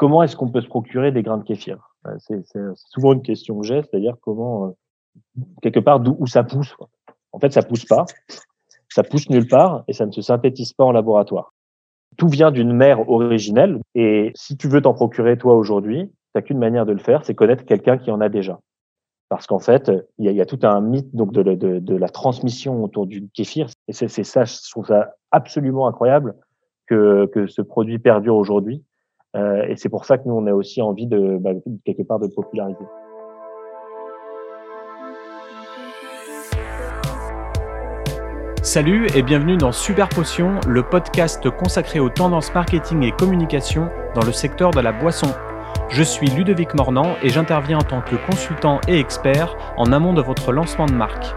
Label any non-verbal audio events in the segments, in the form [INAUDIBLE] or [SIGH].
comment est-ce qu'on peut se procurer des grains de kéfir? C'est souvent une question que j'ai, c'est-à-dire comment, quelque part, d'où ça pousse. En fait, ça pousse pas, ça pousse nulle part et ça ne se synthétise pas en laboratoire. Tout vient d'une mère originelle et si tu veux t'en procurer toi aujourd'hui, tu n'as qu'une manière de le faire, c'est connaître quelqu'un qui en a déjà. Parce qu'en fait, il y, a, tout un mythe donc de, de, la transmission autour du kéfir. Et c'est ça, je trouve ça absolument incroyable que, que ce produit perdure aujourd'hui. Euh, et c'est pour ça que nous, on a aussi envie de, bah, quelque part, de populariser. Salut et bienvenue dans Super Potion, le podcast consacré aux tendances marketing et communication dans le secteur de la boisson. Je suis Ludovic Mornan et j'interviens en tant que consultant et expert en amont de votre lancement de marque.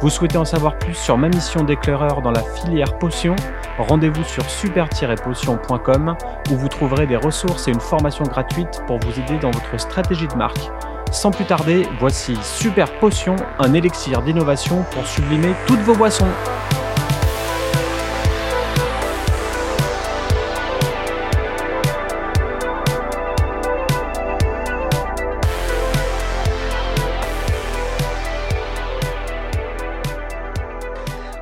Vous souhaitez en savoir plus sur ma mission d'éclaireur dans la filière potion? Rendez-vous sur super-potion.com où vous trouverez des ressources et une formation gratuite pour vous aider dans votre stratégie de marque. Sans plus tarder, voici Super Potion, un élixir d'innovation pour sublimer toutes vos boissons.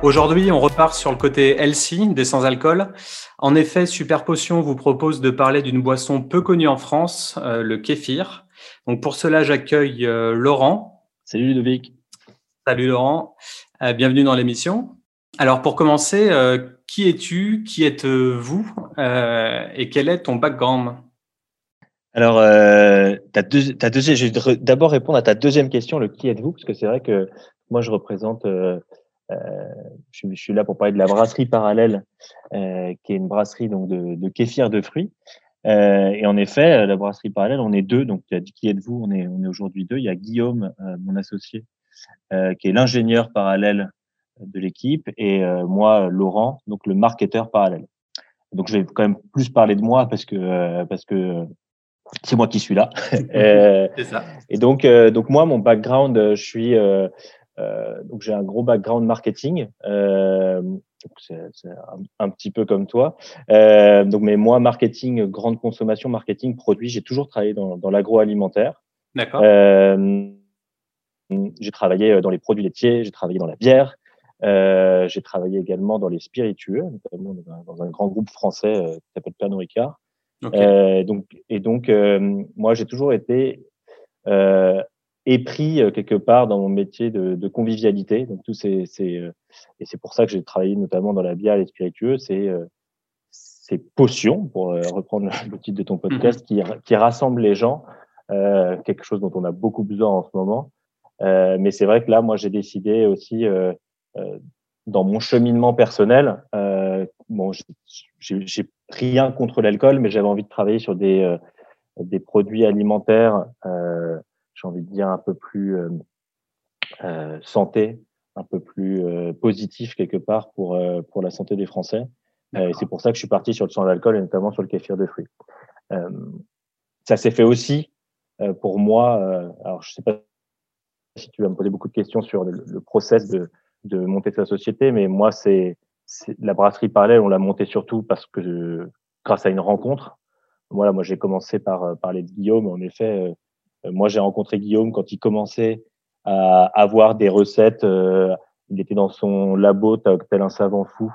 Aujourd'hui, on repart sur le côté healthy des sans-alcool. En effet, Super Potion vous propose de parler d'une boisson peu connue en France, euh, le kéfir. Donc pour cela, j'accueille euh, Laurent. Salut Ludovic. Salut Laurent. Euh, bienvenue dans l'émission. Alors pour commencer, qui es-tu? Qui êtes-vous? Et quel est ton background? Alors, euh, je vais d'abord répondre à ta deuxième question, le qui êtes-vous? Parce que c'est vrai que moi, je représente euh, je, suis là pour parler de la brasserie parallèle, euh, qui est une brasserie donc de, de kéfir de fruits. Euh, et en effet, la brasserie parallèle, on est deux. Donc, qui êtes-vous? On est, on est aujourd'hui deux. Il y a Guillaume, mon associé, qui est l'ingénieur parallèle de l'équipe, et moi, Laurent, donc le marketeur parallèle. Donc, je vais quand même plus parler de moi parce que parce que c'est moi qui suis là. [LAUGHS] c'est ça. Et donc, donc moi, mon background, je suis euh, donc j'ai un gros background marketing, euh, c'est un, un, petit peu comme toi. Euh, donc mais moi marketing, grande consommation, marketing, produit, j'ai toujours travaillé dans, dans l'agroalimentaire. D'accord. Euh, j'ai travaillé dans les produits laitiers, j'ai travaillé dans la bière, euh, j'ai travaillé également dans les spiritueux, notamment dans un, grand groupe français euh, qui s'appelle Pernod Ricard. Okay. donc et donc moi j'ai toujours été est pris euh, quelque part dans mon métier de, de convivialité. Donc tout c'est euh, et c'est pour ça que j'ai travaillé notamment dans la bière et les spiritueux. C'est euh, c'est potions pour reprendre [LAUGHS] le titre de ton podcast qui qui rassemble les gens. Euh, quelque chose dont on a beaucoup besoin en ce moment. Euh, mais c'est vrai que là, moi, j'ai décidé aussi euh, dans mon cheminement personnel. bon, j'ai rien contre l'alcool, mais j'avais envie de travailler sur des des produits alimentaires j'ai envie de dire, un peu plus euh, euh, santé, un peu plus euh, positif quelque part pour, pour la santé des Français. et c'est pour ça que je suis parti sur le sans alcool et notamment sur le kéfir de fruits. ça s'est fait aussi pour moi. alors, je sais pas si tu vas me poser beaucoup de questions sur le, process de, de monter sa société, mais moi, c'est la brasserie parallèle, on l'a montée surtout parce que grâce à une rencontre. Voilà, moi, j'ai commencé par parler de Guillaume. En effet, euh, moi, j'ai rencontré Guillaume quand il commençait à avoir des recettes. Euh, il était dans son labo, tel un savant fou,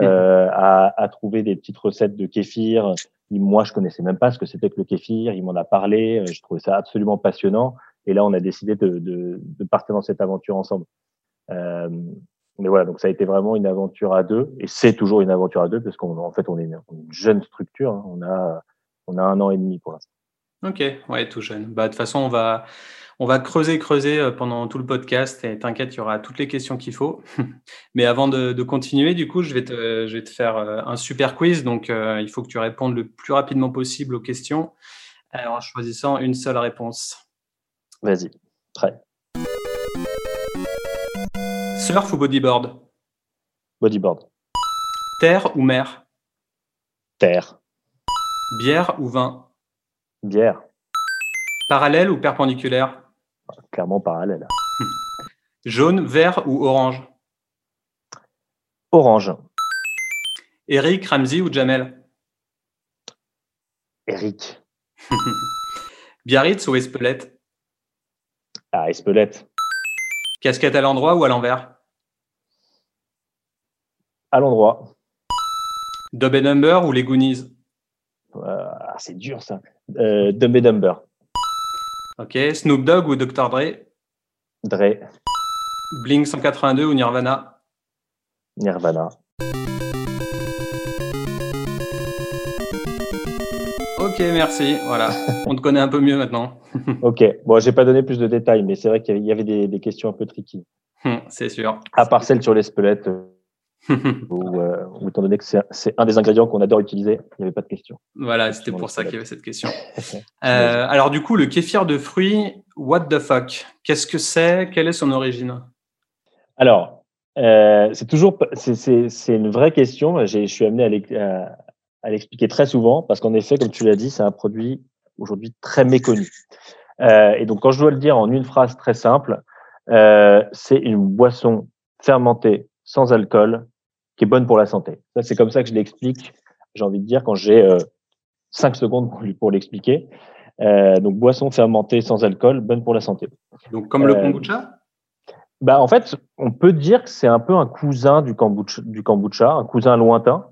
euh, à, à, trouver des petites recettes de kéfir. moi, je connaissais même pas ce que c'était que le kéfir. Il m'en a parlé. Je trouvais ça absolument passionnant. Et là, on a décidé de, de, de partir dans cette aventure ensemble. Euh, mais voilà, donc ça a été vraiment une aventure à deux, et c'est toujours une aventure à deux parce qu'en fait, on est une, jeune structure. Hein. On a on a un an et demi pour l'instant. Ok, ouais, tout jeune. Bah, de toute façon, on va, on va creuser, creuser euh, pendant tout le podcast et t'inquiète, il y aura toutes les questions qu'il faut. [LAUGHS] Mais avant de, continuer, du coup, je vais, te, je vais te faire euh, un super quiz. Donc, euh, il faut que tu répondes le plus rapidement possible aux questions en choisissant une seule réponse. Vas-y, prêt. Surf ou bodyboard? Bodyboard. Terre ou mer? Terre. Bière ou vin? Bière. Parallèle ou perpendiculaire? Clairement parallèle. Jaune, vert ou orange? Orange. Eric, Ramsey ou Jamel? Eric. [LAUGHS] Biarritz ou Espelette? Ah, Espelette. Casquette à l'endroit ou à l'envers? À l'endroit. Dub and Number ou les Goonies? Ah, C'est dur ça. Euh, Dumb Dumber. Ok. Snoop Dogg ou Dr. Dre? Dre. Blink 182 ou Nirvana? Nirvana. Ok, merci. Voilà, [LAUGHS] on te connaît un peu mieux maintenant. [LAUGHS] ok, bon, j'ai pas donné plus de détails, mais c'est vrai qu'il y avait des, questions un peu tricky. Hum, c'est sûr. À part celle sur les [LAUGHS] euh, euh, étant donné que c'est un des ingrédients qu'on adore utiliser, il n'y avait pas de question. Voilà, c'était pour ça qu'il y avait cette question. [LAUGHS] Euh, alors du coup, le kéfir de fruits, what the fuck? Qu'est-ce que c'est? Quelle est son origine? Alors, c'est toujours, c'est une vraie question. Je suis amené à, l'expliquer très souvent parce qu'en effet, comme tu l'as dit, c'est un produit aujourd'hui très méconnu. Euh, et donc, quand je dois le dire en une phrase très simple, euh, c'est une boisson fermentée sans alcool qui est bonne pour la santé. Ça, c'est comme ça que je l'explique. J'ai envie de dire quand j'ai euh, cinq secondes pour, l'expliquer. Euh, donc, boisson fermentée sans alcool, bonne pour la santé. Donc, comme le euh, kombucha? bah, en fait, on peut dire que c'est un peu un cousin du kombucha, du kombucha, un cousin lointain.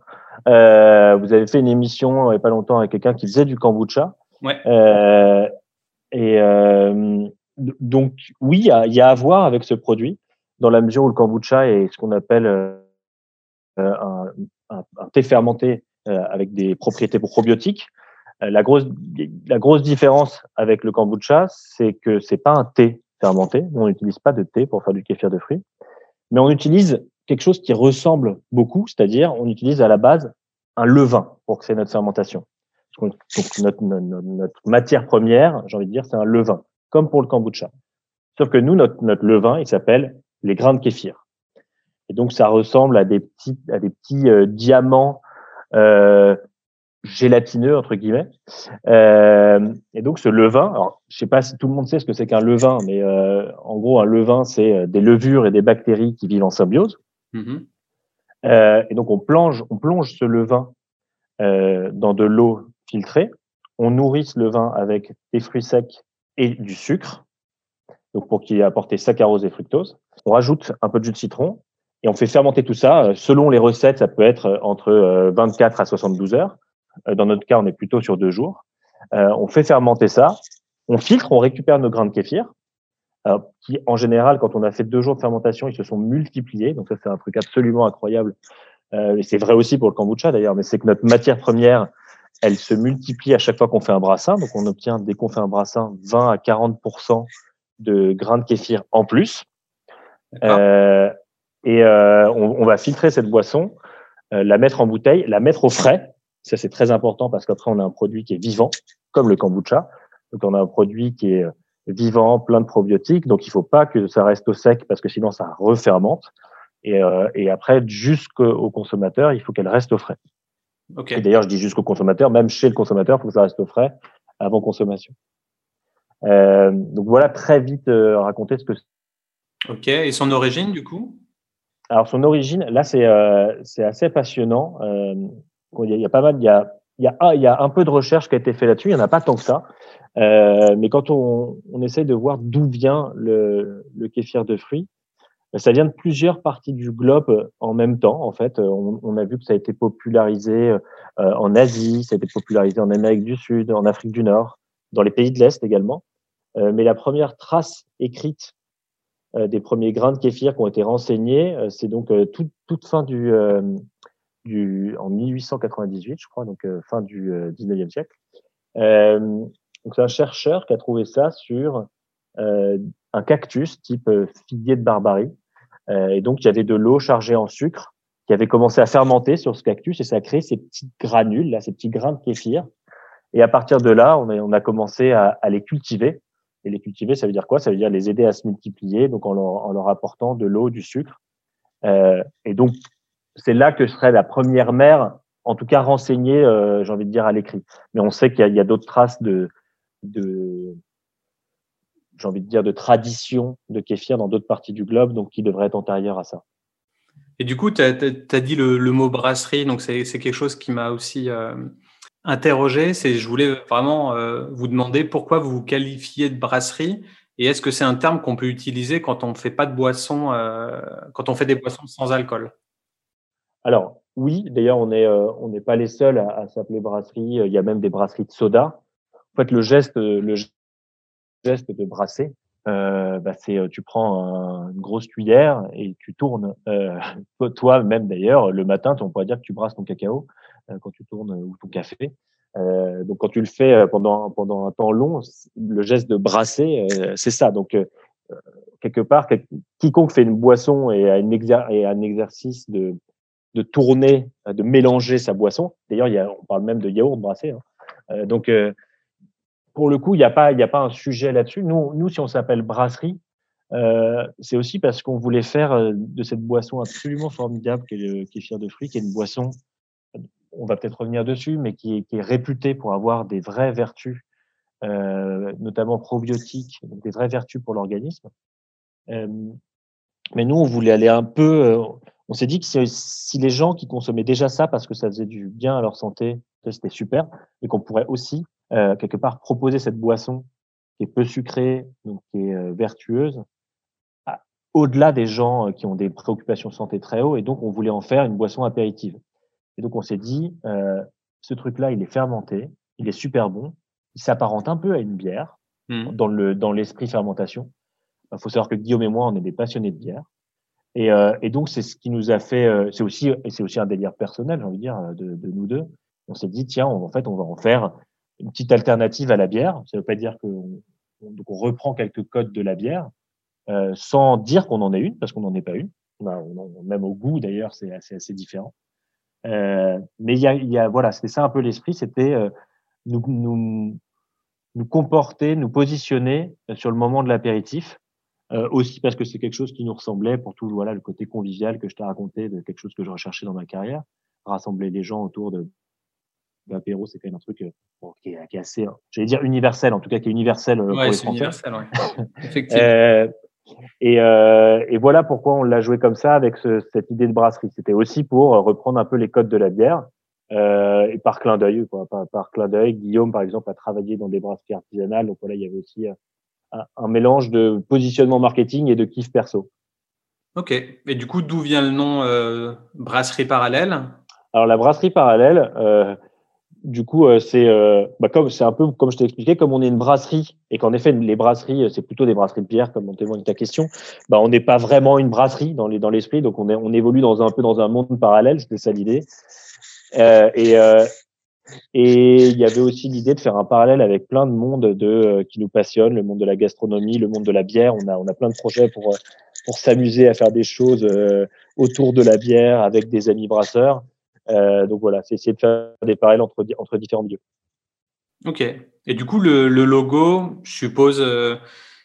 Euh, vous avez fait une émission il n'y a pas longtemps avec quelqu'un qui faisait du kombucha. Ouais. Euh, et euh, donc, oui, il y a, à voir avec ce produit, dans la mesure où le kombucha est ce qu'on appelle euh, un, un, un, thé fermenté euh, avec des propriétés probiotiques. Euh, la grosse, la grosse différence avec le kombucha, c'est que c'est pas un thé fermenté. On n'utilise pas de thé pour faire du kéfir de fruits, mais on utilise quelque chose qui ressemble beaucoup, c'est-à-dire on utilise à la base un levain pour créer notre fermentation. Donc notre, notre, matière première, j'ai envie de dire, c'est un levain, comme pour le kombucha. Sauf que nous, notre, notre levain, il s'appelle les grains de kéfir. Et donc ça ressemble à des petits, à des petits euh, diamants euh, gélatineux entre guillemets. Euh, et donc ce levain, alors je sais pas si tout le monde sait ce que c'est qu'un levain, mais en gros un levain c'est des levures et des bactéries qui vivent en symbiose. Mm-hmm. Et donc on plonge, on plonge ce levain dans de l'eau filtrée. On nourrit ce levain avec des fruits secs et du sucre, donc pour qu'il ait apporté saccharose et fructose. On rajoute un peu de jus de citron et on fait fermenter tout ça. Selon les recettes, ça peut être entre 24 à 72 heures. Dans notre cas, on est plutôt sur deux jours. on fait fermenter ça. On filtre, on récupère nos grains de kéfir qui en général, quand on a fait deux jours de fermentation, ils se sont multipliés. Donc ça, c'est un truc absolument incroyable. Euh, et c'est vrai aussi pour le kombucha d'ailleurs, mais c'est que notre matière première, elle se multiplie à chaque fois qu'on fait un brassin. Donc on obtient, dès qu'on fait un brassin, 20 à 40 de grains de kéfir en plus. Euh, et euh, on, on, va filtrer cette boisson, euh, la mettre en bouteille, la mettre au frais. Ça, c'est très important parce qu'après, on a un produit qui est vivant, comme le kombucha. Donc on a un produit qui est vivant, plein de probiotiques. Donc, il faut pas que ça reste au sec parce que sinon, ça refermente. Et, euh, et après, jusqu'au consommateur, il faut qu'elle reste au frais. Okay. Et d'ailleurs, je dis jusqu'au consommateur, même chez le consommateur, il faut que ça reste au frais avant consommation. Euh, donc voilà, très vite euh, raconter ce que c'est. Ok, et son origine du coup? Alors son origine, là c'est euh, c'est assez passionnant. Euh, il, y a, il y a pas mal, il y a il y a, il y a un peu de recherche qui a été fait là-dessus. Il y en a pas tant que ça. Euh, mais quand on, on essaye de voir d'où vient le, le, kéfir de fruits, ça vient de plusieurs parties du globe en même temps. En fait, on, on a vu que ça a été popularisé euh, en Asie, ça a été popularisé en Amérique du Sud, en Afrique du Nord, dans les pays de l'Est également. Euh, mais la première trace écrite euh, des premiers grains de kéfir qui ont été renseignés, euh, c'est donc toute, toute fin du, du en 1898, je crois, donc fin du 19e siècle. Donc c'est un chercheur qui a trouvé ça sur un cactus type figuier de Barbarie. Et donc il y avait de l'eau chargée en sucre qui avait commencé à fermenter sur ce cactus et ça a créé ces petites granules, là, ces petits grains de kéfir. Et à partir de là, on a, on a commencé à, à, les cultiver. Et les cultiver, ça veut dire quoi? Ça veut dire les aider à se multiplier, donc en leur, apportant de l'eau, du sucre. Euh, et donc, c'est là que serait la première mère, en tout cas renseignée, euh, j'ai envie de dire, à l'écrit. Mais on sait qu'il y a, d'autres traces de, j'ai envie de dire de tradition de kéfir dans d'autres parties du globe, donc qui devrait être antérieure à ça. Et du coup, tu as, dit le, le, mot brasserie, donc c'est quelque chose qui m'a aussi euh, interroger, c'est je voulais vraiment vous demander pourquoi vous vous qualifiez de brasserie et est-ce que c'est un terme qu'on peut utiliser quand on fait pas de boisson, quand on fait des boissons sans alcool? Alors oui, d'ailleurs on n'est on n'est pas les seuls à, s'appeler brasserie. Il y a même des brasseries de soda. En fait, le geste, le geste de brasser, euh, bah c'est tu prends une grosse cuillère et tu tournes. Euh, [LAUGHS] toi même d'ailleurs, le matin, on pourrait dire que tu brasses ton cacao euh, quand tu tournes ou ton café. Euh, donc quand tu le fais pendant pendant un temps long, le geste de brasser, c'est ça. Donc quelque part, quiconque fait une boisson et a, un exercice de de tourner, de mélanger sa boisson. D'ailleurs, y on parle même de yaourt brassé. Hein. donc pour le coup, il n'y a pas, il a pas un sujet là-dessus. Nous, nous, si on s'appelle brasserie, euh, c'est aussi parce qu'on voulait faire euh, de cette boisson absolument formidable qui est le kéfir de fruits, qui est une boisson, on va peut-être revenir dessus, mais qui est, qui est réputée pour avoir des vraies vertus, euh, notamment probiotiques, des vraies vertus pour l'organisme. Mais nous, on voulait aller un peu. Euh, on s'est dit que si, les gens qui consommaient déjà ça parce que ça faisait du bien à leur santé, c'était super, et qu'on pourrait aussi euh, quelque part proposer cette boisson qui est peu sucrée, donc qui est vertueuse, au-delà des gens qui ont des préoccupations santé très haut, et donc on voulait en faire une boisson apéritive. Et donc on s'est dit, euh, ce truc-là, il est fermenté, il est super bon, il s'apparente un peu à une bière mmh. dans le dans l'esprit fermentation. Il faut savoir que Guillaume et moi, on est des passionnés de bière. Et, euh, et donc c'est ce qui nous a fait, c'est aussi et c'est aussi un délire personnel, j'ai envie de dire, de, de nous deux. On s'est dit tiens, on, en fait, on va en faire une petite alternative à la bière. Ça ne veut pas dire qu'on on reprend quelques codes de la bière, euh, sans dire qu'on en est une, parce qu'on n'en est pas une. On a, on même au goût d'ailleurs, c'est assez, assez différent. Euh, mais il y a, y a, voilà, c'était ça un peu l'esprit, c'était euh, nous, nous, nous comporter, nous positionner sur le moment de l'apéritif. Euh, aussi parce que c'est quelque chose qui nous ressemblait pour tout voilà le côté convivial que je t'ai raconté de quelque chose que je recherchais dans ma carrière, rassembler les gens autour de l'apéro, c'est quand même un truc qui, est, qui, est, assez, j'allais dire universel, en tout cas qui est universel ouais, pour Universel, ouais. [LAUGHS] Effectivement. euh, et, euh, et, voilà pourquoi on l'a joué comme ça avec ce, cette idée de brasserie. C'était aussi pour reprendre un peu les codes de la bière euh, et par clin d'œil, quoi. Par, par clin d'œil, Guillaume par exemple a travaillé dans des brasseries artisanales, donc voilà, il y avait aussi un, un mélange de positionnement marketing et de kiff perso. Ok. Et du coup, d'où vient le nom euh, brasserie parallèle? Alors la brasserie parallèle, euh, du coup, euh, c'est euh, bah, comme c'est un peu comme je t'ai expliqué, comme on est une brasserie et qu'en effet les brasseries, c'est plutôt des brasseries de bière, comme on témoigne ta question. Bah, on n'est pas vraiment une brasserie dans les dans l'esprit, donc on est on évolue dans un, peu dans un monde parallèle. C'était ça l'idée. Euh, et euh, et il y avait aussi l'idée de faire un parallèle avec plein de mondes de euh, qui nous passionnent, le monde de la gastronomie, le monde de la bière. On a on a plein de projets pour pour s'amuser à faire des choses autour de la bière avec des amis brasseurs. Euh, donc voilà, c'est essayer de faire des parallèles entre, entre différents milieux. Ok. Et du coup, le, le logo, je suppose, euh,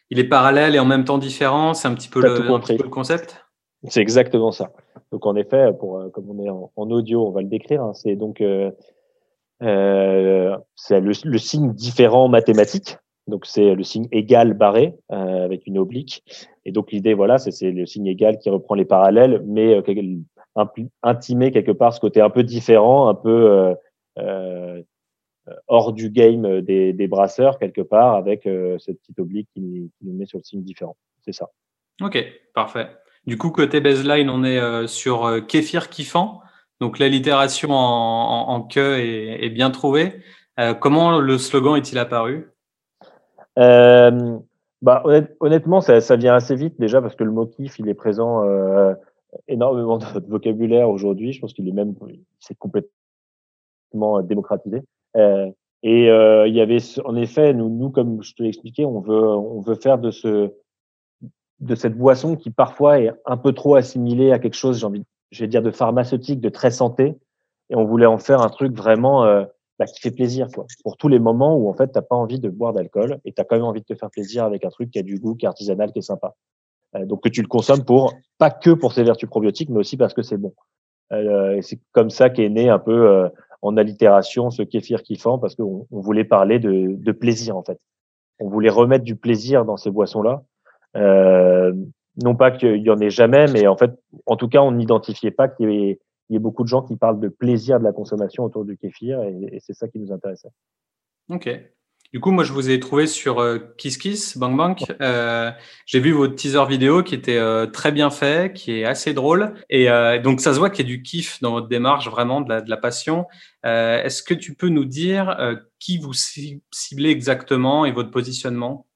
il est parallèle et en même temps différent. C'est un petit peu, le, un petit peu le concept? C'est exactement ça. Donc en effet, pour, euh, comme on est en, en audio, on va le décrire. Hein, c'est donc euh, euh, c'est le, le, signe différent mathématique. Donc c'est le signe égal barré euh, avec une oblique. Et donc l'idée, voilà, c'est le signe égal qui reprend les parallèles, mais intimer quelque part ce côté un peu différent, un peu euh, euh, hors du game des, des, brasseurs quelque part, avec euh, cette petite oblique qui, qui, nous met sur le signe différent. C'est ça. Ok, parfait. Du coup, côté baseline, on est euh, sur kéfir kiffant. Donc l'allitération en, en, en, que est, est bien trouvée. Comment le slogan est-il apparu? Bah, honnêtement, ça, ça, vient assez vite déjà parce que le mot kiff, il est présent énormément de vocabulaire aujourd'hui. Je pense qu'il est même, c'est complètement démocratisé. Euh, et euh, il y avait, en effet, nous, nous, comme je te l'ai expliqué, on veut, on veut faire de ce, de cette boisson qui parfois est un peu trop assimilée à quelque chose, j'ai envie, je vais dire, de pharmaceutique, de très santé. Et on voulait en faire un truc vraiment euh, bah, qui fait plaisir, quoi. Pour tous les moments où en fait t'as pas envie de boire d'alcool et t'as quand même envie de te faire plaisir avec un truc qui a du goût, qui est artisanal, qui est sympa. Euh, donc que tu le consommes pour pas que pour ses vertus probiotiques, mais aussi parce que c'est bon. Euh, c'est comme ça qu'est né un peu euh, en allitération ce kéfir kiffant, parce qu'on on voulait parler de, de, plaisir en fait. On voulait remettre du plaisir dans ces boissons-là. Euh, non pas qu'il y en ait jamais, mais en fait, en tout cas, on n'identifiait pas qu'il y, ait beaucoup de gens qui parlent de plaisir de la consommation autour du kéfir et, c'est ça qui nous intéressait. Ok. Du coup, moi, je vous ai trouvé sur euh, KissKiss, Bang Bang. Euh, j'ai vu votre teaser vidéo qui était euh, très bien fait, qui est assez drôle. Et donc, ça se voit qu'il y a du kiff dans votre démarche, vraiment de la, de la passion. Est-ce que tu peux nous dire qui vous ciblez exactement et votre positionnement?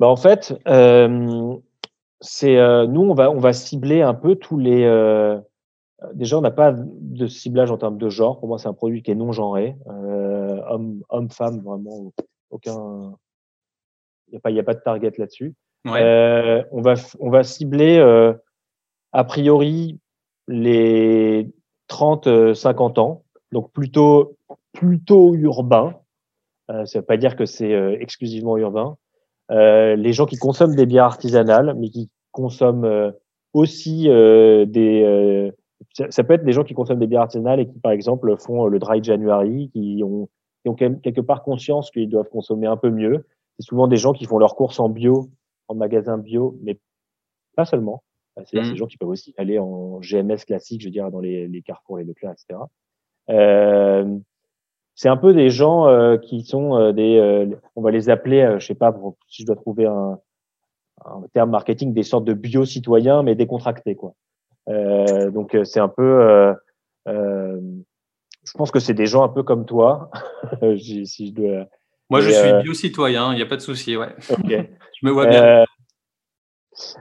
Bah, En fait, c'est nous, on va, on va cibler un peu tous les déjà, on n'a pas de ciblage en termes de genre. Pour moi, c'est un produit qui est non genré. Euh, homme, homme, femme, vraiment, aucun. Il n'y a, pas, a pas de target là-dessus. Euh, on, va, on va cibler, euh, a priori, les 30-50 ans. Donc, plutôt, plutôt urbain. Euh, ça ne veut pas dire que c'est exclusivement urbain. les gens qui consomment des bières artisanales, mais qui consomment aussi des ça, peut être des gens qui consomment des bières artisanales et qui, par exemple, font euh, le dry January, qui ont, qui ont quelque part conscience qu'ils doivent consommer un peu mieux. C'est souvent des gens qui font leurs courses en bio, en magasin bio, mais pas seulement. Euh, c'est mmh. des gens qui peuvent aussi aller en GMS classique, je veux dire, dans les, les Carrefour, les Leclerc, etc. Euh, c'est un peu des gens euh, qui sont euh, des, on va les appeler, je sais pas, si je dois trouver un, un terme marketing, des sortes de bio-citoyens, mais décontractés, quoi. Euh, donc euh, c'est un peu, euh, je pense que c'est des gens un peu comme toi, [LAUGHS] si je dois. Moi, je suis bio-citoyen, il n'y a pas de souci, ouais. [LAUGHS] je me vois bien.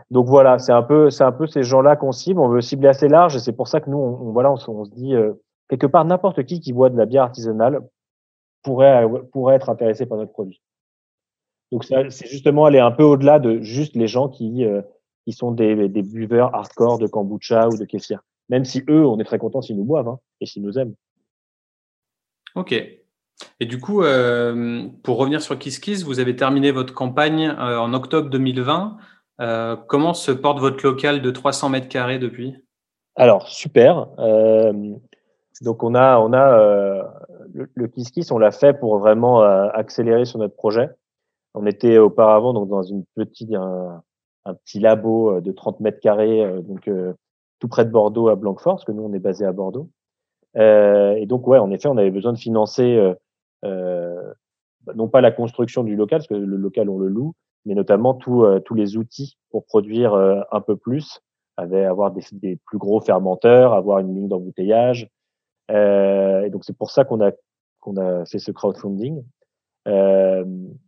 donc voilà, c'est un peu, c'est un peu ces gens-là qu'on cible. On veut cibler assez large, et c'est pour ça que nous, on, voilà, on, se dit quelque part n'importe qui qui boit de la bière artisanale pourrait pourrait être intéressé par notre produit. Donc c'est justement aller un peu au-delà de juste les gens qui qui sont des, des, buveurs hardcore de kombucha ou de kéfir. Même si eux, on est très contents s'ils nous boivent hein, et s'ils nous aiment. Ok. Et du coup, euh, pour revenir sur KissKiss, vous avez terminé votre campagne euh, en octobre 2020. Euh, comment se porte votre local de 300 mètres carrés depuis? Alors, super. Donc, on a, on a le, le KissKiss, on l'a fait pour vraiment accélérer sur notre projet. On était auparavant donc, dans une petite, un petit labo de 30 mètres carrés, donc tout près de Bordeaux à Blanquefort, parce que nous on est basé à Bordeaux. Et donc ouais, en effet, on avait besoin de financer bah, non pas la construction du local, parce que le local on le loue, mais notamment tous les outils pour produire un peu plus, avait avoir des, des, plus gros fermenteurs, avoir une ligne d'embouteillage. et donc c'est pour ça qu'on a qu'on a fait ce crowdfunding. Euh,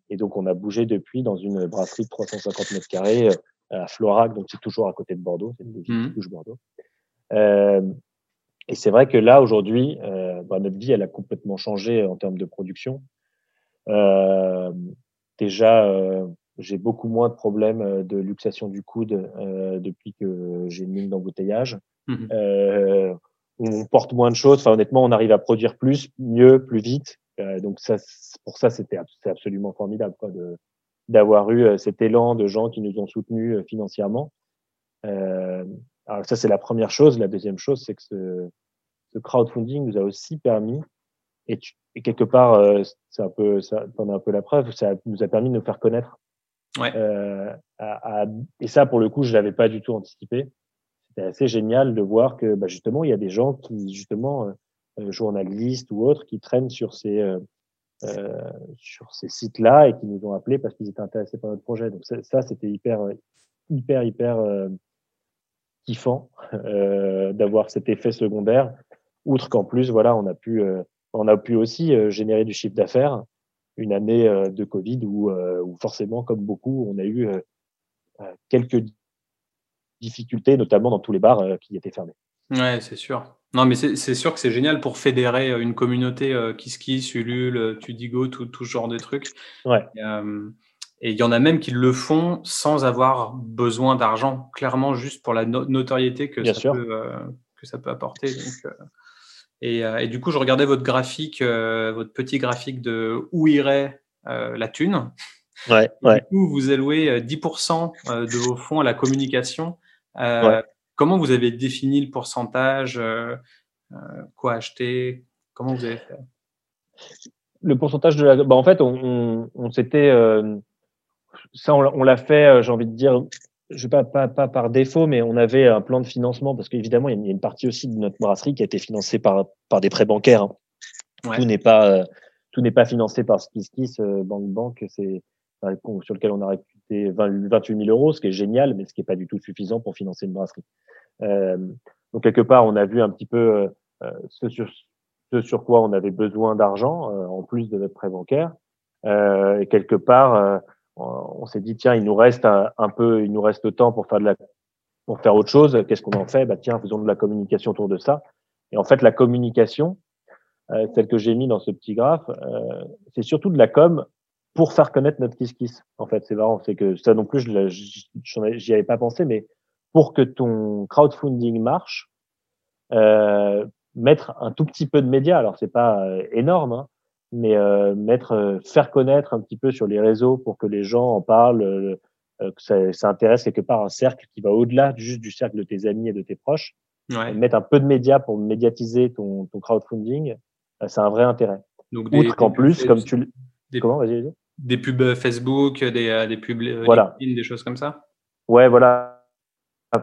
et donc, on a bougé depuis dans une brasserie de 350 mètres carrés euh, à Florac, donc c'est toujours à côté de Bordeaux, c'est une mmh. touche Bordeaux. Euh, et c'est vrai que là, aujourd'hui, euh, bah, notre vie, elle a complètement changé en termes de production. Euh, déjà, euh, j'ai beaucoup moins de problèmes de luxation du coude depuis que j'ai une ligne d'embouteillage. Mmh. on porte moins de choses. Enfin, honnêtement, on arrive à produire plus, mieux, plus vite. Euh, donc ça, pour ça, c'était absolument formidable quoi, de d'avoir eu euh, cet élan de gens qui nous ont soutenus euh, financièrement. Alors ça, c'est la première chose. La deuxième chose, c'est que ce, ce, crowdfunding nous a aussi permis, et, et quelque part, c'est un peu, ça, t'en as un peu la preuve, ça nous a permis de nous faire connaître. Ouais. Euh, à, à, et ça, pour le coup, je l'avais pas du tout anticipé. C'était assez génial de voir que, bah, justement, il y a des gens qui, justement, euh, journalistes ou autres qui traînent sur ces euh, euh, sur ces sites-là et qui nous ont appelés parce qu'ils étaient intéressés par notre projet. Donc ça, c'était hyper hyper hyper kiffant d'avoir cet effet secondaire. Outre qu'en plus, voilà, on a pu on a pu aussi générer du chiffre d'affaires une année de Covid où, où, forcément, comme beaucoup, on a eu quelques difficultés, notamment dans tous les bars qui étaient fermés. Ouais, c'est sûr. Non, mais c'est sûr que c'est génial pour fédérer euh, une communauté euh, KissKiss, Ulule, euh, Tudigo, tout, tout ce genre de trucs. Ouais. Et il y en a même qui le font sans avoir besoin d'argent, clairement juste pour la notoriété que, ça peut, que ça peut apporter. et, et, du coup, je regardais votre graphique, votre petit graphique de où irait la thune? Ouais, ouais. Du coup, vous allouez 10% de vos fonds à la communication. Ouais. Comment vous avez défini le pourcentage euh, euh, Quoi acheter? Comment vous avez fait? Le pourcentage de la. Bah, en fait, on, on, s'était. Euh, ça, on, l'a fait, j'ai envie de dire, je pas, pas, pas par défaut, mais on avait un plan de financement parce qu'évidemment, il y a une partie aussi de notre brasserie qui a été financée par, par des prêts bancaires. Hein. Tout n'est pas, euh, tout n'est pas financé par SkissKiss, euh, Banque Banque, c'est sur lequel on a récupéré 28 000 euros, ce qui est génial, mais ce qui n'est pas du tout suffisant pour financer une brasserie. Euh, donc quelque part, on a vu un petit peu euh, ce, sur, ce sur quoi on avait besoin d'argent en plus de notre prêt bancaire. et quelque part, on s'est dit tiens, il nous reste un, peu, il nous reste le temps pour faire de la, pour faire autre chose. Qu'est-ce qu'on en fait? Bah tiens, faisons de la communication autour de ça. Et en fait, la communication, euh, celle que j'ai mis dans ce petit graphe, euh, c'est surtout de la com pour faire connaître notre Kiss Kiss. En fait, c'est marrant, c'est que ça non plus, je j'y avais pas pensé, mais pour que ton crowdfunding marche, euh, mettre un tout petit peu de médias. Alors c'est pas euh, énorme, hein, mais euh, mettre, euh, faire connaître un petit peu sur les réseaux pour que les gens en parlent, euh, que ça, ça, intéresse quelque part un cercle qui va au-delà juste du cercle de tes amis et de tes proches. Ouais. Mettre un peu de médias pour médiatiser ton, ton crowdfunding, c'est un vrai intérêt. Donc Outre qu'en plus, comme tu des, comment vas-y, vas des pubs Facebook, des, des pubs voilà. LinkedIn, des choses comme ça? Ouais, voilà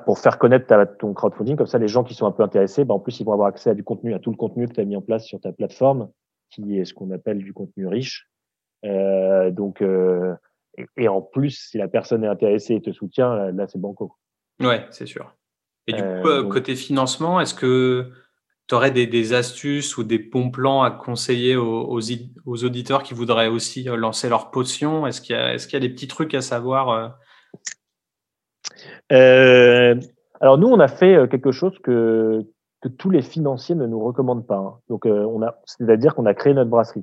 pour faire connaître ta, ton crowdfunding. Comme ça, les gens qui sont un peu intéressés, bah, en plus, ils vont avoir accès à du contenu, à tout le contenu que tu as mis en place sur ta plateforme qui est ce qu'on appelle du contenu riche. Euh, donc, euh, et, en plus, si la personne est intéressée et te soutient, là, c'est banco. Ouais, c'est sûr. Et du coup, euh, côté financement, est-ce que tu aurais des, des, astuces ou des bons plans à conseiller aux, aux, auditeurs qui voudraient aussi lancer leur potion? Est-ce qu'il y, est qu'il y, a des petits trucs à savoir Alors, nous, on a fait quelque chose que, que tous les financiers ne nous recommandent pas. Hein. Donc, euh, on a, c'est-à-dire qu'on a créé notre brasserie.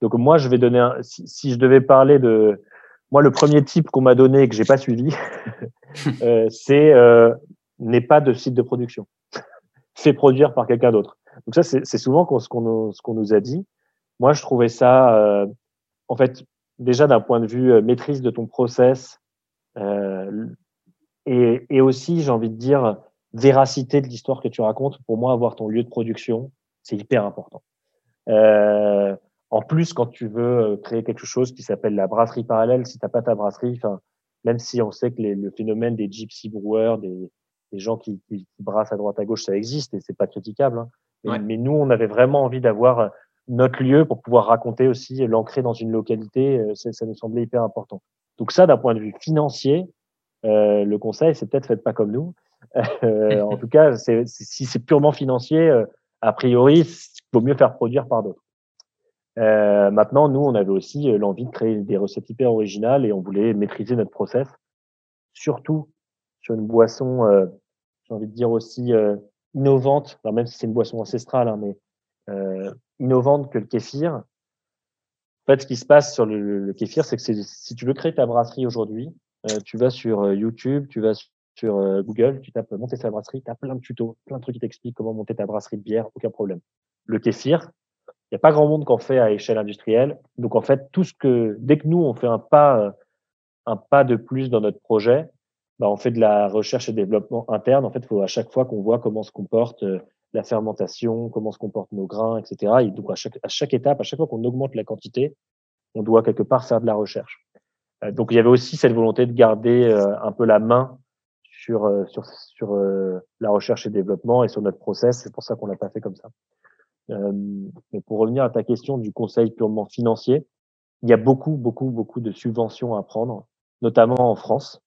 Donc, moi, je vais donner un, si, si, je devais parler de, moi, le premier type qu'on m'a donné et que j'ai pas suivi, [LAUGHS] euh, c'est euh, n'est pas de site de production, [LAUGHS] fait produire par quelqu'un d'autre. Donc ça, c'est souvent ce qu'on nous, a dit. Moi, je trouvais ça, euh, en fait, déjà d'un point de vue euh, maîtrise de ton process, et, et aussi, j'ai envie de dire, véracité de l'histoire que tu racontes, pour moi, avoir ton lieu de production, c'est hyper important. Euh, en plus, quand tu veux euh, créer quelque chose qui s'appelle la brasserie parallèle, si t'as pas ta brasserie, enfin, même si on sait que les, le phénomène des gypsy brewers, des, des gens qui, qui, brassent à droite à gauche, ça existe et c'est pas critiquable. Hein. Mais, mais, nous, on avait vraiment envie d'avoir euh, notre lieu pour pouvoir raconter aussi l'ancrer dans une localité. Euh, ça, ça nous semblait hyper important. Donc ça, d'un point de vue financier, euh, le conseil, c'est peut-être faites pas comme nous. Euh, en tout cas, si c'est purement financier, euh, a priori, il vaut mieux faire produire par d'autres. Euh, maintenant, nous, on avait aussi l'envie de créer des recettes hyper originales et on voulait maîtriser notre process, surtout sur une boisson, j'ai envie de dire aussi innovante, même si c'est une boisson ancestrale, hein, mais innovante que le kéfir. En fait, ce qui se passe sur le, le kéfir, c'est que si tu veux créer ta brasserie aujourd'hui, tu vas sur YouTube, tu vas sur euh, Google, tu tapes monter sa brasserie, tu as plein de tutos, plein de trucs qui t'expliquent comment monter ta brasserie de bière, aucun problème. Le kéfir, il n'y a pas grand monde qu'en fait à échelle industrielle. Donc en fait, tout ce que dès que nous on fait un pas euh, un pas de plus dans notre projet, bah, on fait de la recherche et développement interne. En fait, il faut à chaque fois qu'on voit comment se comporte euh, la fermentation, comment se comportent nos grains, etc. Et donc à chaque étape, à chaque fois qu'on augmente la quantité, on doit quelque part faire de la recherche. donc il y avait aussi cette volonté de garder un peu la main sur, euh, sur, sur euh, la recherche et développement et sur notre process. C'est pour ça qu'on l'a pas fait comme ça. Euh, mais pour revenir à ta question du conseil purement financier, il y a beaucoup, beaucoup, beaucoup de subventions à prendre, notamment en France,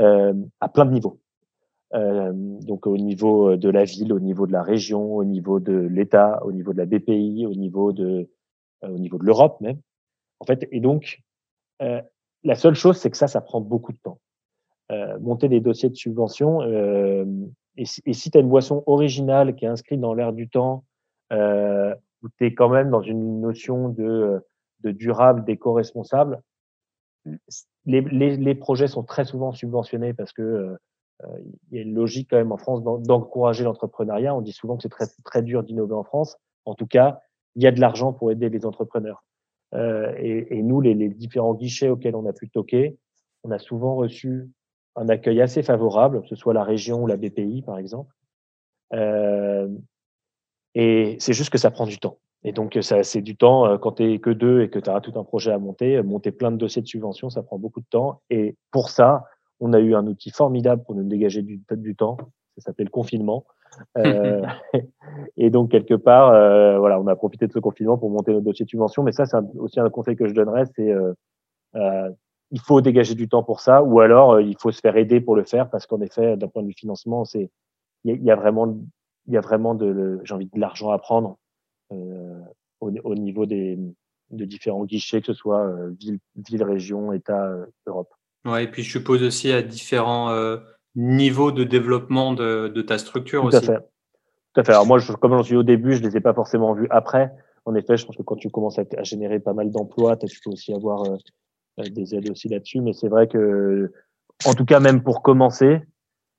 euh, à plein de niveaux. Euh, donc au niveau de la ville, au niveau de la région, au niveau de l'État, au niveau de la BPI, au niveau de, au niveau de l'Europe même. En fait, et donc la seule chose, c'est que ça, ça prend beaucoup de temps. Euh, monter des dossiers de subvention. Euh, et, si tu as une boisson originale qui est inscrite dans l'air du temps, euh, où tu es quand même dans une notion de, de durable, d'éco-responsable, les, les, les, projets sont très souvent subventionnés parce que euh, il y a une logique quand même en France d'encourager l'entrepreneuriat. On dit souvent que c'est très, très dur d'innover en France. En tout cas, il y a de l'argent pour aider les entrepreneurs. Euh, et, et, nous, les, les, différents guichets auxquels on a pu toquer, on a souvent reçu un accueil assez favorable, que ce soit la région ou la BPI, par exemple. Euh, et c'est juste que ça prend du temps. Et donc, ça, c'est du temps euh, quand tu que deux et que tu as tout un projet à monter. Monter plein de dossiers de subvention, ça prend beaucoup de temps. Et pour ça, On a eu un outil formidable pour nous dégager du, du temps. Ça s'appelle le confinement. Euh, [LAUGHS] et donc, quelque part, euh, voilà, on a profité de ce confinement pour monter notre dossier de subvention. Mais ça, c'est aussi un conseil que je donnerais, c'est euh, euh, il faut dégager du temps pour ça, ou alors il faut se faire aider pour le faire, parce qu'en effet, d'un point de vue financement, c'est il y, a vraiment il y a vraiment de j'ai envie de l'argent à prendre au, au, niveau des de différents guichets, que ce soit ville, ville, région, État, Europe. Ouais, et puis je suppose aussi à différents niveau de développement de, de ta structure Tout aussi. À fait. Tout à fait. Alors moi, je, comme j'en suis au début, je les ai pas forcément vus après. En effet, je pense que quand tu commences à, à générer pas mal d'emplois, tu peux aussi avoir euh, euh, des aides aussi là-dessus. Mais c'est vrai que, en tout cas, même pour commencer,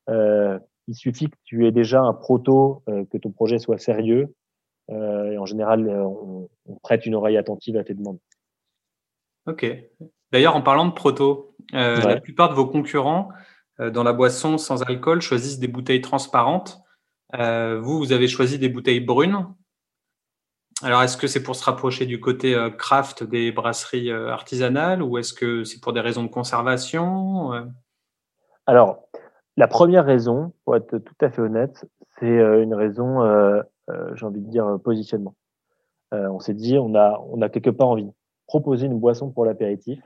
euh, il suffit que tu aies déjà un proto, euh, que ton projet soit sérieux. Euh, et en général, on, on, prête une oreille attentive à tes demandes. Ok. D'ailleurs, en parlant de proto, ouais. la plupart de vos concurrents euh, dans la boisson sans alcool choisissent des bouteilles transparentes. Euh, vous, vous avez choisi des bouteilles brunes. Alors, est-ce que c'est pour se rapprocher du côté euh, craft des brasseries artisanales ou est-ce que c'est pour des raisons de conservation Alors, la première raison, pour être tout à fait honnête, c'est une raison, euh, euh, j'ai envie de dire, positionnement. Euh, on s'est dit, on a, on a quelque part envie de proposer une boisson pour l'apéritif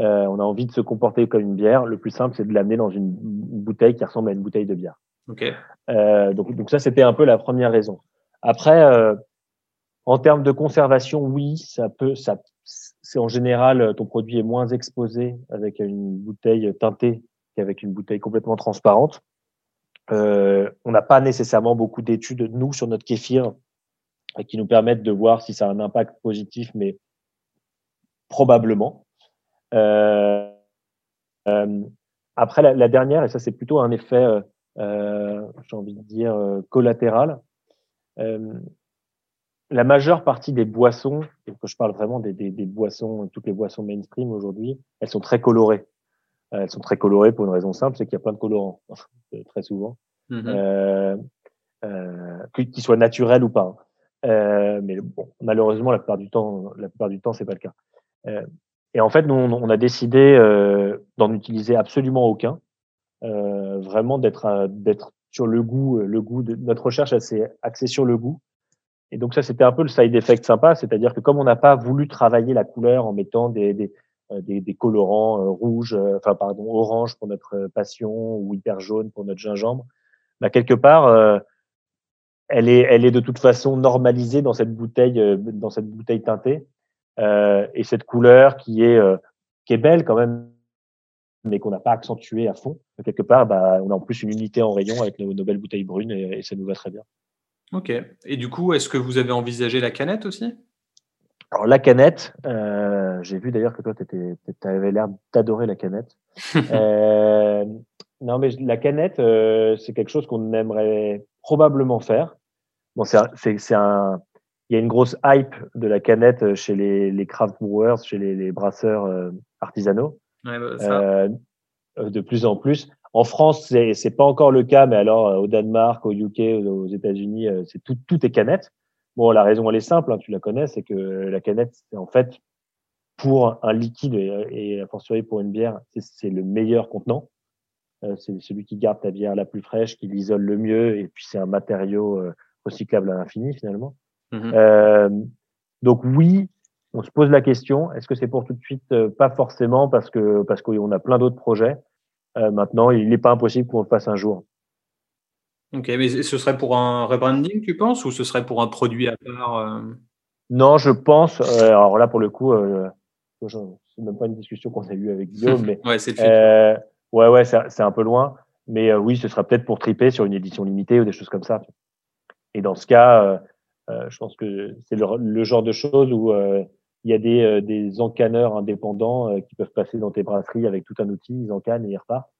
euh, on a envie de se comporter comme une bière. Le plus simple, c'est de l'amener dans une bouteille qui ressemble à une bouteille de bière. Okay. Euh, donc, donc ça, c'était un peu la première raison. Après, euh, en termes de conservation, oui, ça peut, ça, c'est en général, ton produit est moins exposé avec une bouteille teintée qu'avec une bouteille complètement transparente. Euh, on n'a pas nécessairement beaucoup d'études, nous, sur notre kéfir, qui nous permettent de voir si ça a un impact positif, mais probablement. Euh, euh, après, la, la, dernière, et ça c'est plutôt un effet, euh, j'ai envie de dire, collatéral. La majeure partie des boissons, et que je parle vraiment des, des, des boissons, toutes les boissons mainstream aujourd'hui, elles sont très colorées. Elles sont très colorées pour une raison simple, c'est qu'il y a plein de colorants, [LAUGHS] très souvent, mmh. euh, euh, qu'ils soient naturels ou pas. Euh, mais bon, malheureusement, la plupart du temps, la plupart du temps, c'est pas le cas. Euh, et en fait, nous, on a décidé euh, d'en utiliser absolument aucun, euh, vraiment d'être d'être sur le goût. Le goût de notre recherche, elle s'est axée sur le goût. Et donc ça, c'était un peu le side effect sympa, c'est-à-dire que comme on n'a pas voulu travailler la couleur en mettant des, des, des, des colorants euh, rouges, euh, enfin pardon, orange pour notre passion ou hyper jaune pour notre gingembre, bah, quelque part, euh, elle est, elle est de toute façon normalisée dans cette bouteille, dans cette bouteille teintée. Euh, et cette couleur qui est, euh, qui est belle quand même, mais qu'on n'a pas accentuée à fond. Quelque part, bah, on a en plus une unité en rayon avec nos, nos belles bouteilles brunes et, ça nous va très bien. Ok. Et du coup, est-ce que vous avez envisagé la canette aussi? Alors la canette, euh, j'ai vu d'ailleurs que toi, tu avais l'air d'adorer la canette. [LAUGHS] euh, non, mais la canette, euh, c'est quelque chose qu'on aimerait probablement faire. Bon, c'est un, il y a une grosse hype de la canette chez les, les craft brewers, chez les, les brasseurs euh, artisanaux. Ouais, bah, euh, de plus en plus. En France, c'est c'est pas encore le cas, mais alors euh, au Danemark, au UK, aux États-Unis, euh, c'est tout tout est canette. Bon, la raison elle est simple, hein, tu la connais, c'est que la canette, c'est en fait pour un liquide et, et a fortiori pour une bière, c'est le meilleur contenant. Euh, c'est celui qui garde ta bière la plus fraîche, qui l'isole le mieux, et puis c'est un matériau euh, recyclable à l'infini finalement. Mmh. Euh, donc oui, on se pose la question. Est-ce que c'est pour tout de suite euh, Pas forcément parce que parce qu'on a plein d'autres projets. Euh, maintenant, il n'est pas impossible qu'on le fasse un jour. Ok, mais ce serait pour un rebranding, tu penses, ou ce serait pour un produit à part euh... Non, je pense. Euh, alors là, pour le coup, euh, c'est même pas une discussion qu'on a eue avec Guillaume, [LAUGHS] mais ouais, c'est ouais, ouais, c'est un peu loin. Mais oui, ce sera peut-être pour triper sur une édition limitée ou des choses comme ça. Et dans ce cas, euh, je pense que c'est le, le, genre de choses où euh, il y a des, euh, des encanneurs indépendants qui peuvent passer dans tes brasseries avec tout un outil, ils encannent et ils repartent.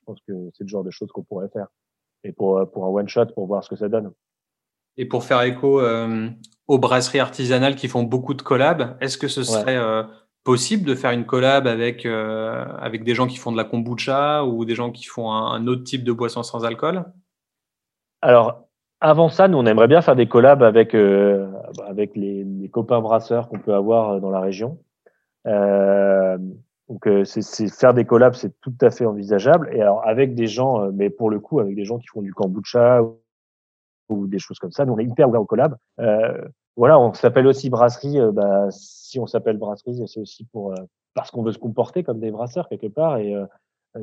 Je pense que c'est le genre de choses qu'on pourrait faire. Et pour, pour un one-shot, pour voir ce que ça donne. Et pour faire écho euh, aux brasseries artisanales qui font beaucoup de collabs, est-ce que ce serait ouais. euh, possible de faire une collab avec, euh, avec des gens qui font de la kombucha ou des gens qui font un, un autre type de boisson sans alcool? Alors, avant ça, nous, on aimerait bien faire des collabs avec, euh, avec les, les copains brasseurs qu'on peut avoir dans la région. Euh, Donc, c'est faire des collabs, c'est tout à fait envisageable. Et alors, avec des gens, mais pour le coup, avec des gens qui font du kombucha ou, ou des choses comme ça, nous, on est hyper ouvert aux collabs. Euh, voilà, on s'appelle aussi brasserie. bah, si on s'appelle brasserie, c'est aussi pour parce qu'on veut se comporter comme des brasseurs quelque part. Et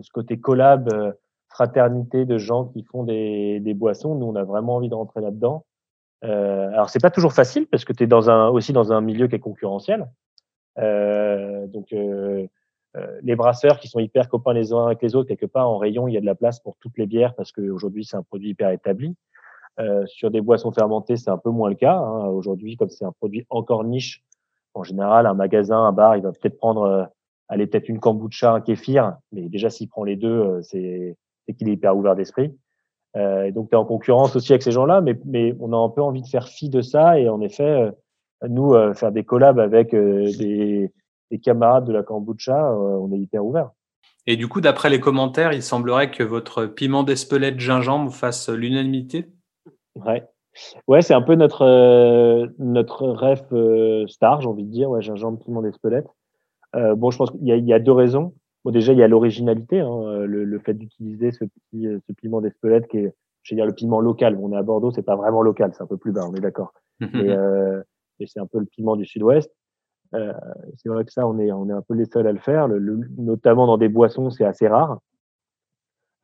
ce côté collab, fraternité de gens qui font des, des, boissons, nous, on a vraiment envie de rentrer là-dedans. Euh, alors, c'est pas toujours facile parce que tu es dans un, aussi dans un milieu qui est concurrentiel. Euh, donc, euh, euh, les brasseurs qui sont hyper copains les uns avec les autres, quelque part en rayon, il y a de la place pour toutes les bières parce qu'aujourd'hui, c'est un produit hyper établi. Euh, sur des boissons fermentées, c'est un peu moins le cas. Hein. Aujourd'hui, comme c'est un produit encore niche, en général, un magasin, un bar, il va peut-être prendre, euh, aller peut-être une kombucha, un kéfir, mais déjà s'il prend les deux, c'est qu'il est hyper ouvert d'esprit. Euh, et donc, tu es en concurrence aussi avec ces gens-là, mais, mais on a un peu envie de faire fi de ça. Et en effet, euh, nous, euh, faire des collabs avec des, des, camarades de la kombucha, on est hyper ouvert. Et du coup, d'après les commentaires, il semblerait que votre piment d'Espelette gingembre fasse l'unanimité? Ouais. Ouais, c'est un peu notre notre rêve star, j'ai envie de dire, ouais, gingembre, piment d'Espelette. Euh, bon, je pense qu'il y, y, a deux raisons. Bon, déjà, il y a l'originalité, hein, euh, le, le, fait d'utiliser ce, petit, euh, ce piment d'Espelette qui est, je veux dire, le piment local. on est à Bordeaux, c'est pas vraiment local, c'est un peu plus bas, on est d'accord. et, euh, et c'est un peu le piment du Sud-Ouest. Euh, c'est vrai que ça, on est, on est un peu les seuls à le faire. Le, notamment dans des boissons, c'est assez rare.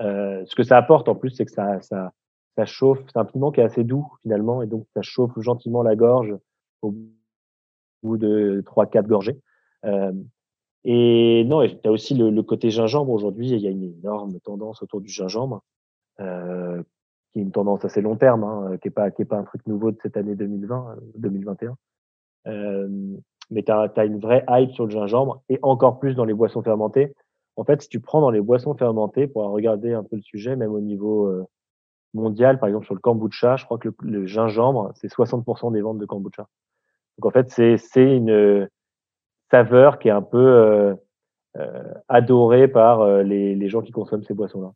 Euh, ce que ça apporte en plus, c'est que ça, ça, ça chauffe. C'est un piment qui est assez doux finalement, et donc ça chauffe gentiment la gorge au bout de trois, quatre gorgées. Euh, et non, tu as aussi le, le, côté gingembre. Aujourd'hui, il y a une énorme tendance autour du gingembre, euh, qui est une tendance assez long terme, hein, qui n'est pas, est pas un truc nouveau de cette année 2020, 2021. Euh, mais tu as, as, une vraie hype sur le gingembre, et encore plus dans les boissons fermentées. En fait, si tu prends dans les boissons fermentées, pour regarder un peu le sujet, même au niveau euh, mondial, par exemple sur le kombucha, je crois que le, le gingembre, c'est 60% des ventes de kombucha. Donc en fait, c'est une saveur qui est un peu euh, euh, adorée par euh, les, les, gens qui consomment ces boissons-là.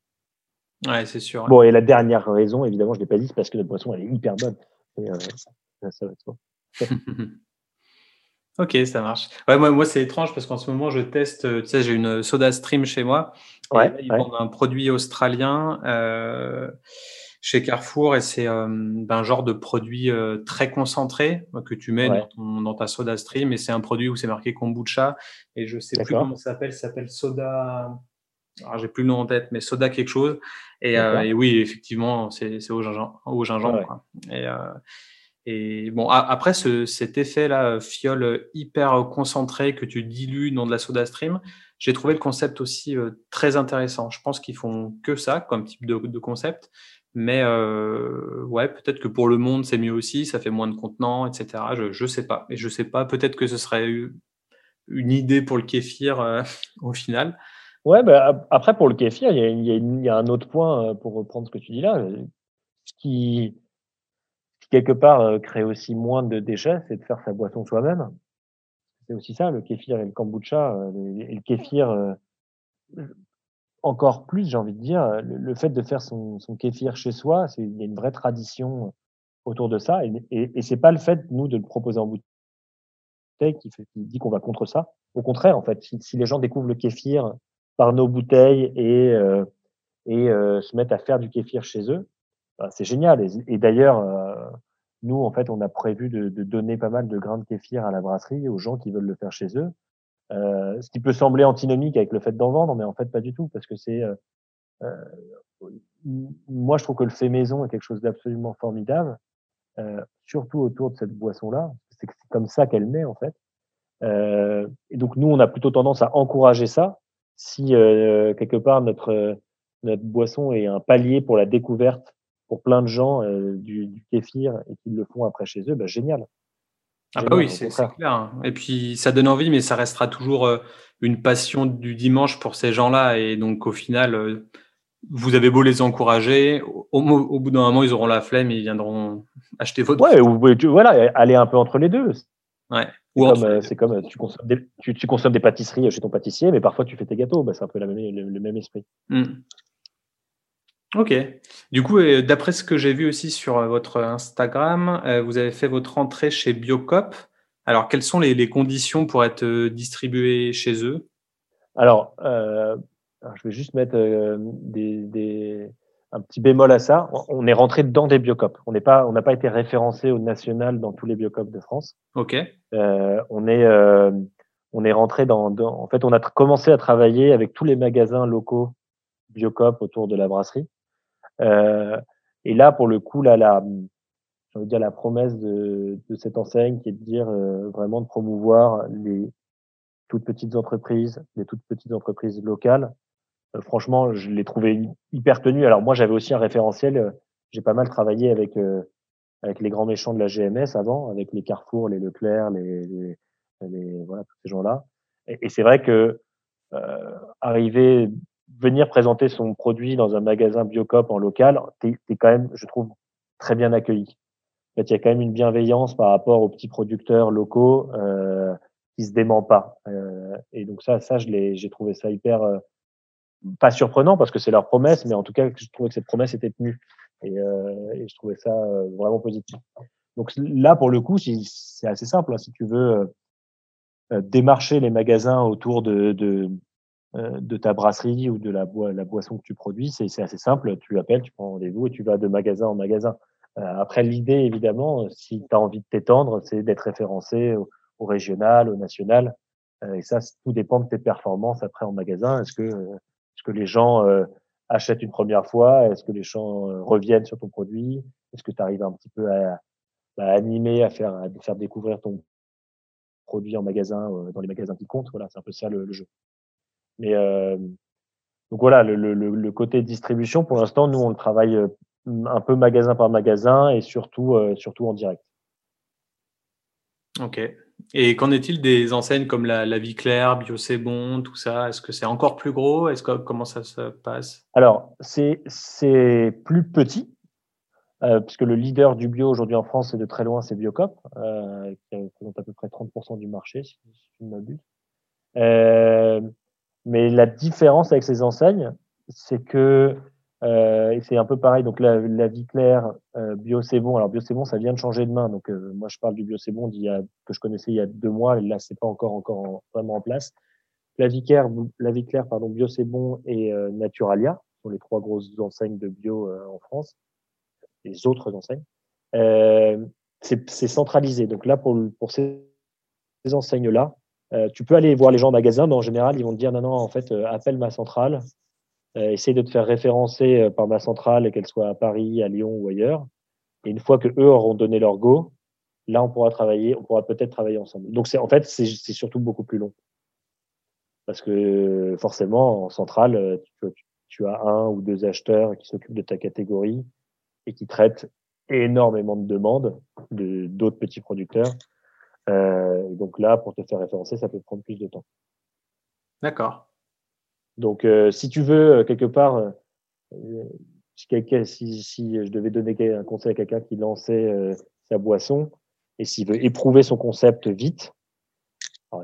Ouais, c'est sûr. Bon, et la dernière raison, évidemment, je ne l'ai pas dit, c'est parce que notre boisson, elle est hyper bonne. Et, euh, ça va [LAUGHS] ok, ça marche. Ouais, moi, moi c'est étrange parce qu'en ce moment, je teste, tu sais, j'ai une soda stream chez moi. Ouais, ils vendent un produit australien. Euh, chez Carrefour et c'est euh, ben, un genre de produit euh, très concentré euh, que tu mets dans, dans, ta soda stream et c'est un produit où c'est marqué kombucha et je sais plus comment ça s'appelle, ça s'appelle soda. Alors, j'ai plus le nom en tête, mais soda quelque chose. Et, et oui, effectivement, c'est au gingembre. Au gingembre Et, et bon, après ce, cet effet-là, fiole hyper concentré que tu dilues dans de la soda stream, j'ai trouvé le concept aussi très intéressant. Je pense qu'ils font que ça comme type de, de concept. Mais euh, ouais, peut-être que pour le monde, c'est mieux aussi, ça fait moins de contenants, etc. Je ne sais pas. Et je sais pas, peut-être que ce serait une idée pour le kéfir euh, [LAUGHS] au final. Ouais, bah, après, pour le kéfir, il y, y, y a un autre point euh, pour reprendre ce que tu dis là. Ce qui, quelque part, crée aussi moins de déchets, c'est de faire sa boisson soi-même. C'est aussi ça, le kéfir et le kombucha. Et le kéfir, encore plus, j'ai envie de dire, le, fait de faire son, son kéfir chez soi, c'est il y a une vraie tradition autour de ça, et, c'est pas le fait nous de le proposer en bouteille qui, dit qu'on va contre ça. Au contraire, en fait, si, si, les gens découvrent le kéfir par nos bouteilles et euh, et euh, se mettent à faire du kéfir chez eux, ben, c'est génial. Et, et d'ailleurs, euh, nous, en fait, on a prévu de, de, donner pas mal de grains de kéfir à la brasserie aux gens qui veulent le faire chez eux. Euh, ce qui peut sembler antinomique avec le fait d'en vendre, mais en fait pas du tout, parce que c'est euh, euh moi je trouve que le fait maison est quelque chose d'absolument formidable, euh, surtout autour de cette boisson-là. C'est comme ça qu'elle naît en fait. Euh, et donc nous on a plutôt tendance à encourager ça. Si quelque part notre notre boisson est un palier pour la découverte pour plein de gens du, du kéfir et qu'ils le font après chez eux, bah, génial. Ah bah oui, c'est clair. Hein. Et puis ça donne envie, mais ça restera toujours euh, une passion du dimanche pour ces gens-là. Et donc au final, euh, vous avez beau les encourager, au, bout d'un moment, ils auront la flemme et ils viendront acheter votre. Ouais, ou, voilà, aller un peu entre les deux. Ouais. C'est comme, euh, comme tu, consommes des, tu, consommes des pâtisseries chez ton pâtissier, mais parfois tu fais tes gâteaux. Bah, c'est un peu la même, le, même esprit. Mmh. Ok. Du coup, euh, d'après ce que j'ai vu aussi sur euh, votre Instagram, euh, vous avez fait votre entrée chez Biocop. Alors, quelles sont les, conditions pour être distribué chez eux? Alors, euh, je vais juste mettre des, des, un petit bémol à ça. On est rentré dans des biocopes. On n'est pas, on n'a pas été référencé au national dans tous les biocopes de France. Ok. Euh, on est, euh, on est rentré dans, dans, En fait, on a commencé à travailler avec tous les magasins locaux biocop autour de la brasserie. Euh, et là, pour le coup, là, la, envie de dire la promesse de, de cette enseigne qui est de dire euh, vraiment de promouvoir les toutes petites entreprises, les toutes petites entreprises locales. Euh, franchement, je l'ai trouvé hyper tenu. Alors moi, j'avais aussi un référentiel. J'ai pas mal travaillé avec avec les grands méchants de la GMS avant, avec les Carrefour, les Leclerc, les, les, les voilà tous ces gens-là. Et, et c'est vrai que euh, arriver venir présenter son produit dans un magasin Biocop en local, tu es, quand même, je trouve, très bien accueilli. En fait, il y a quand même une bienveillance par rapport aux petits producteurs locaux euh, qui se dément pas. Euh, et donc ça, ça, j'ai trouvé ça hyper euh, pas surprenant parce que c'est leur promesse, mais en tout cas, je trouvais que cette promesse était tenue. Et, euh, et je trouvais ça euh, vraiment positif. Donc là, pour le coup, c'est assez simple. Hein, si tu veux euh, démarcher les magasins autour de, de euh, de ta brasserie ou de la, la boisson que tu produis, c'est assez simple. Tu appelles, tu prends rendez-vous et tu vas de magasin en magasin. Euh, après, l'idée, évidemment, si tu as envie de t'étendre, c'est d'être référencé au, régional, au national. Euh, et ça, tout dépend de tes performances après en magasin. Est-ce que, est-ce que les gens achètent une première fois? Est-ce que les gens reviennent sur ton produit? Est-ce que tu arrives un petit peu à, à, animer, à faire, à faire découvrir ton produit en magasin, dans les magasins qui comptent? Voilà, c'est un peu ça le jeu. Mais euh, donc voilà, le, le, le, côté distribution, pour l'instant, nous, on le travaille euh, un peu magasin par magasin et surtout, euh, surtout en direct. Ok. Et qu'en est-il des enseignes comme la, la Vie Claire, Bio C'est Bon, tout ça? Est-ce que c'est encore plus gros? Est-ce que comment ça se passe? Alors, c'est c'est plus petit, euh, puisque le leader du bio aujourd'hui en France, c'est de très loin, c'est Biocop, euh, qui représente à peu près 30% du marché, si, si je ne m'abuse. Euh, mais la différence avec ces enseignes, c'est que euh, c'est un peu pareil. Donc la, la vie claire, euh, bio c'est bon. Alors bio c'est bon, ça vient de changer de main. Donc euh, moi je parle du bio c'est bon que je connaissais il y a deux mois. Là c'est pas encore encore vraiment en place. La vie claire, la vie claire, pardon, bio c'est bon et euh, Naturalia sont les trois grosses enseignes de bio euh, en France. Les autres enseignes, c'est centralisé. Donc là pour pour ces, ces enseignes là, euh, tu peux aller voir les gens en magasin, mais en général, ils vont te dire non, non, en fait, euh, appelle ma centrale, euh, essaye de te faire référencer par ma centrale, qu'elle soit à Paris, à Lyon ou ailleurs. Et une fois que eux auront donné leur go, là, on pourra travailler, on pourra peut-être travailler ensemble. Donc, c'est en fait, c'est surtout beaucoup plus long. Parce que forcément, en centrale, tu, tu as un ou deux acheteurs qui s'occupent de ta catégorie et qui traitent énormément de demandes de d'autres petits producteurs. Euh, donc là, pour te faire référencer, ça peut prendre plus de temps. D'accord. Donc, euh, si tu veux, euh, quelque part, si, si, si, je devais donner un conseil à quelqu'un qui lançait sa boisson et s'il veut éprouver son concept vite,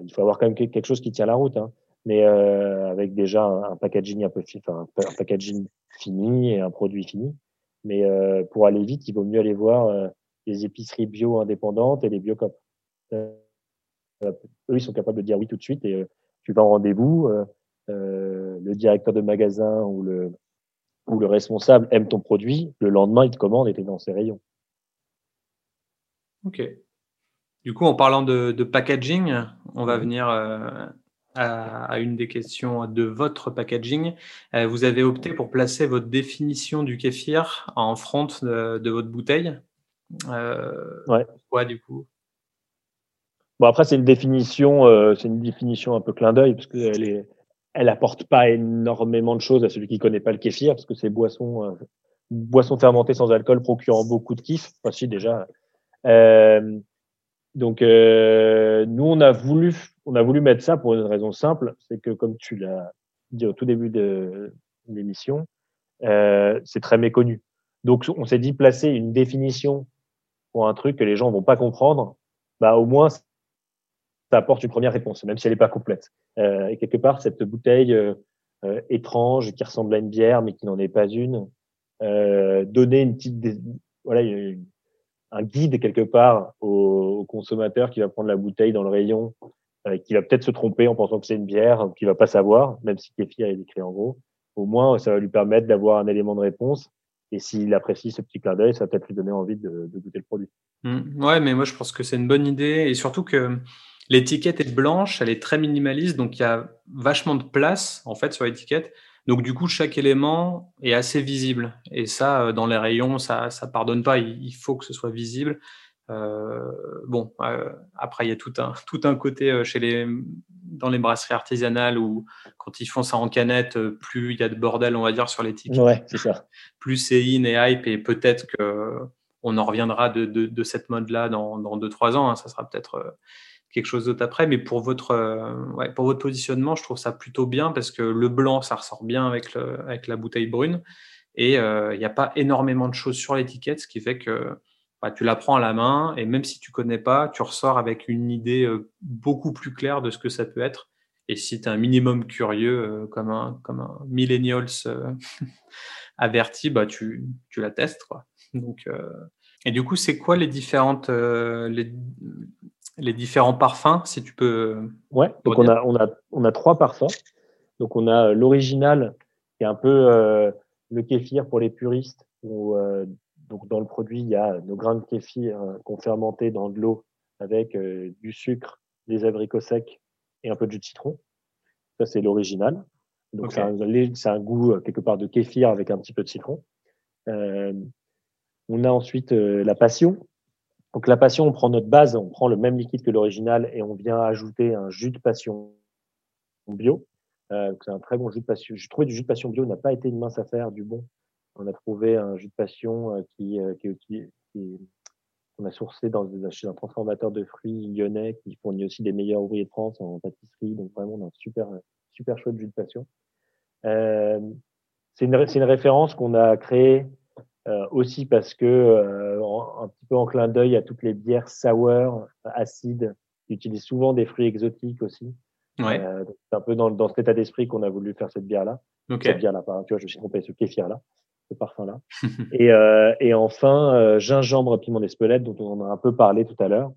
il faut avoir quand même quelque chose qui tient la route, hein, mais avec déjà un, packaging un peu enfin, un, packaging fini et un produit fini. Mais pour aller vite, il vaut mieux aller voir les épiceries bio indépendantes et les biocopes. Euh, eux, ils sont capables de dire oui tout de suite et euh, tu vas en rendez-vous. Euh, le directeur de magasin ou le, ou le responsable aime ton produit, le lendemain, il te commande et tu es dans ses rayons. Ok. Du coup, en parlant de, de packaging, on va venir à, à, une des questions de votre packaging. vous avez opté pour placer votre définition du kéfir en front de, de votre bouteille. Euh, ouais. Quoi, du coup? Bon après c'est une définition, euh, c'est une définition un peu clin d'œil parce qu'elle est, elle apporte pas énormément de choses à celui qui connaît pas le kéfir parce que c'est boisson, euh, boisson fermentée sans alcool procurant beaucoup de kiff. Enfin si déjà. Euh, donc euh, nous on a voulu, on a voulu mettre ça pour une raison simple, c'est que comme tu l'as dit au tout début de l'émission, euh, c'est très méconnu. Donc on s'est dit placer une définition pour un truc que les gens vont pas comprendre, bah au moins apporte une première réponse, même si elle n'est pas complète. Euh, et quelque part, cette bouteille euh, euh, étrange qui ressemble à une bière, mais qui n'en est pas une, donner une petite, voilà, un guide quelque part au, consommateur qui va prendre la bouteille dans le rayon qui va peut-être se tromper en pensant que c'est une bière, qui va pas savoir, même si kéfir est écrit en gros. Au moins, ça va lui permettre d'avoir un élément de réponse. Et s'il apprécie ce petit clin d'œil, ça va peut-être lui donner envie de, de goûter le produit. Mmh. Ouais, mais moi je pense que c'est une bonne idée et surtout que l'étiquette est blanche, elle est très minimaliste, donc il y a vachement de place en fait sur l'étiquette. Donc du coup, chaque élément est assez visible. Et ça, euh, dans les rayons, ça ça pardonne pas. Il faut que ce soit visible. Euh, bon, euh, après, il y a tout un, [LAUGHS] tout un côté chez les, dans les brasseries artisanales où quand ils font ça en canette, plus il y a de bordel, on va dire, sur l'étiquette. Ouais, c'est ça. Plus c'est in et hype et peut-être que on en reviendra de, de, de cette mode-là dans, dans 2-3 ans. Hein. Ça sera peut-être quelque chose d'autre après. Mais pour votre, euh, pour votre positionnement, je trouve ça plutôt bien parce que le blanc, ça ressort bien avec, le, avec la bouteille brune. Et euh, il n'y a pas énormément de choses sur l'étiquette, ce qui fait que bah, tu la prends à la main et même si tu connais pas, tu ressors avec une idée euh, beaucoup plus claire de ce que ça peut être. Et si tu es un minimum curieux, comme un, comme un millennials [LAUGHS] averti, bah, tu, tu la testes. Quoi. Donc, et du coup, c'est quoi les différentes, les, les différents parfums, si tu peux. Ouais, donc on a, on, a, on a trois parfums. Donc on a l'original, qui est un peu euh, le kéfir pour les puristes, où euh, donc dans le produit, il y a nos grains de kéfir euh, qu'on fermenté dans de l'eau avec du sucre, des abricots secs et un peu de jus de citron. Ça, c'est l'original. Donc c'est un, un, goût quelque part de kéfir avec un petit peu de citron. on a ensuite la passion, donc la passion, on prend notre base, on prend le même liquide que l'original et on vient ajouter un jus de passion bio. Euh, c'est un très bon jus de passion. J'ai trouvé du jus de passion bio n'a pas été une mince affaire, du bon. On a trouvé un jus de passion euh, qui, euh, qui, qui, qui on a sourcé dans, chez un transformateur de fruits lyonnais qui fournit aussi des meilleurs ouvriers de France en pâtisserie. Donc vraiment, on a un super, super chouette jus de passion. Euh, c'est une, une référence qu'on a créée euh, aussi parce que euh, un petit peu en clin d'œil à toutes les bières sour, acides, qui utilisent souvent des fruits exotiques aussi. Ouais. Euh, c'est un peu dans, dans cet état d'esprit qu'on a voulu faire cette bière-là. Okay. Cette bière-là, tu vois, je me suis trompé, ce kéfir-là, ce parfum-là. [LAUGHS] et, euh, et enfin, euh, gingembre piment d'Espelette, dont on en a un peu parlé tout à l'heure,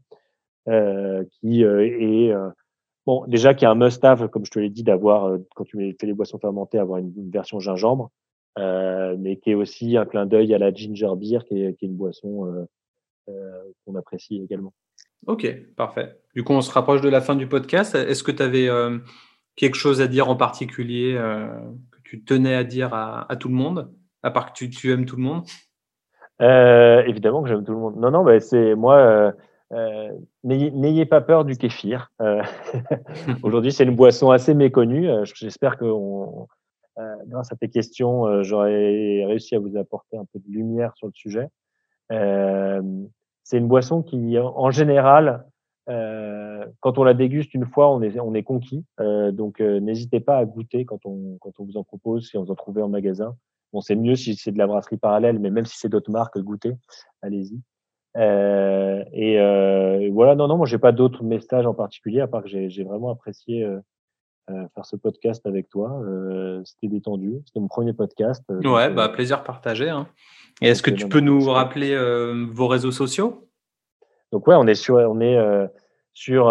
qui est bon, déjà qui a un must-have, comme je te l'ai dit, d'avoir quand tu fais les boissons fermentées, avoir une, une version gingembre. Euh, mais qui est aussi un clin d'œil à la ginger beer, qui est, qui est une boisson euh, euh, qu'on apprécie également. Ok, parfait. Du coup, on se rapproche de la fin du podcast. Est-ce que tu avais quelque chose à dire en particulier que tu tenais à dire à, à, tout le monde, à part que tu, tu aimes tout le monde? Évidemment que j'aime tout le monde. Non, non, bah, c'est moi. Euh, N'ayez pas peur du kéfir. Euh, [LAUGHS] Aujourd'hui, c'est une boisson assez méconnue. J'espère qu'on grâce à tes questions, euh, j'aurais réussi à vous apporter un peu de lumière sur le sujet. Euh, c'est une boisson qui, en général, quand on la déguste une fois, on est, on est conquis. donc, n'hésitez pas à goûter quand on, quand on vous en propose, si vous en trouvez en magasin. Bon, c'est mieux si c'est de la brasserie parallèle, mais même si c'est d'autres marques, goûtez, allez-y. Euh, et euh, voilà, non, non, moi j'ai pas d'autres messages en particulier, à part que j'ai vraiment apprécié euh, euh, faire ce podcast avec toi. Euh, c'était détendu. C'était mon premier podcast. Euh, ouais, bah, plaisir partagé. Hein. Et est-ce que tu peux nous rappeler vos réseaux sociaux? Donc ouais, on est sur, on est sur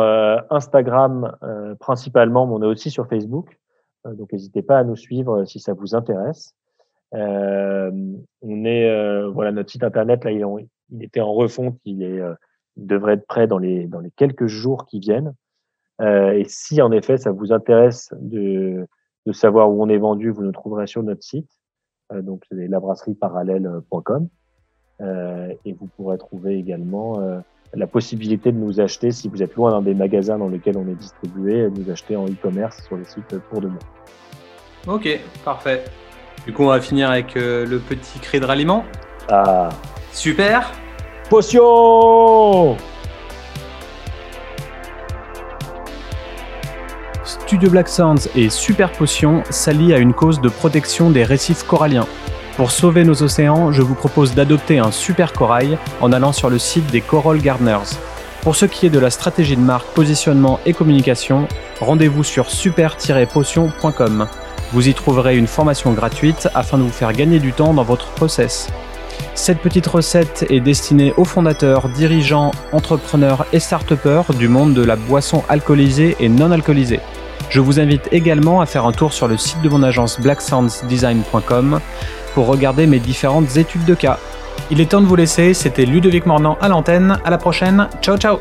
Instagram principalement, mais on est aussi sur Facebook. donc n'hésitez pas à nous suivre si ça vous intéresse. on est voilà notre site internet là, il, il était en refonte, il est il devrait être prêt dans les dans les quelques jours qui viennent. Euh, et si en effet ça vous intéresse de, de, savoir où on est vendu, vous nous trouverez sur notre site, euh, donc c'est labrasserieparallèle.com. Euh, et vous pourrez trouver également la possibilité de nous acheter si vous êtes loin d'un des magasins dans lesquels on est distribué, nous acheter en e-commerce sur le site pour demain. Ok, parfait. Du coup, on va finir avec le petit cri de ralliement. Ah. Super. Potion Studio Black Sounds et Super Potion s'allient à une cause de protection des récifs coralliens. Pour sauver nos océans, je vous propose d'adopter un super corail en allant sur le site des Coral Gardeners. Pour ce qui est de la stratégie de marque, positionnement et communication, rendez-vous sur super-potion.com. Vous y trouverez une formation gratuite afin de vous faire gagner du temps dans votre process. Cette petite recette est destinée aux fondateurs, dirigeants, entrepreneurs et start du monde de la boisson alcoolisée et non alcoolisée. Je vous invite également à faire un tour sur le site de mon agence blacksoundsdesign.com pour regarder mes différentes études de cas. Il est temps de vous laisser, c'était Ludovic Mornan à l'antenne, à la prochaine, ciao ciao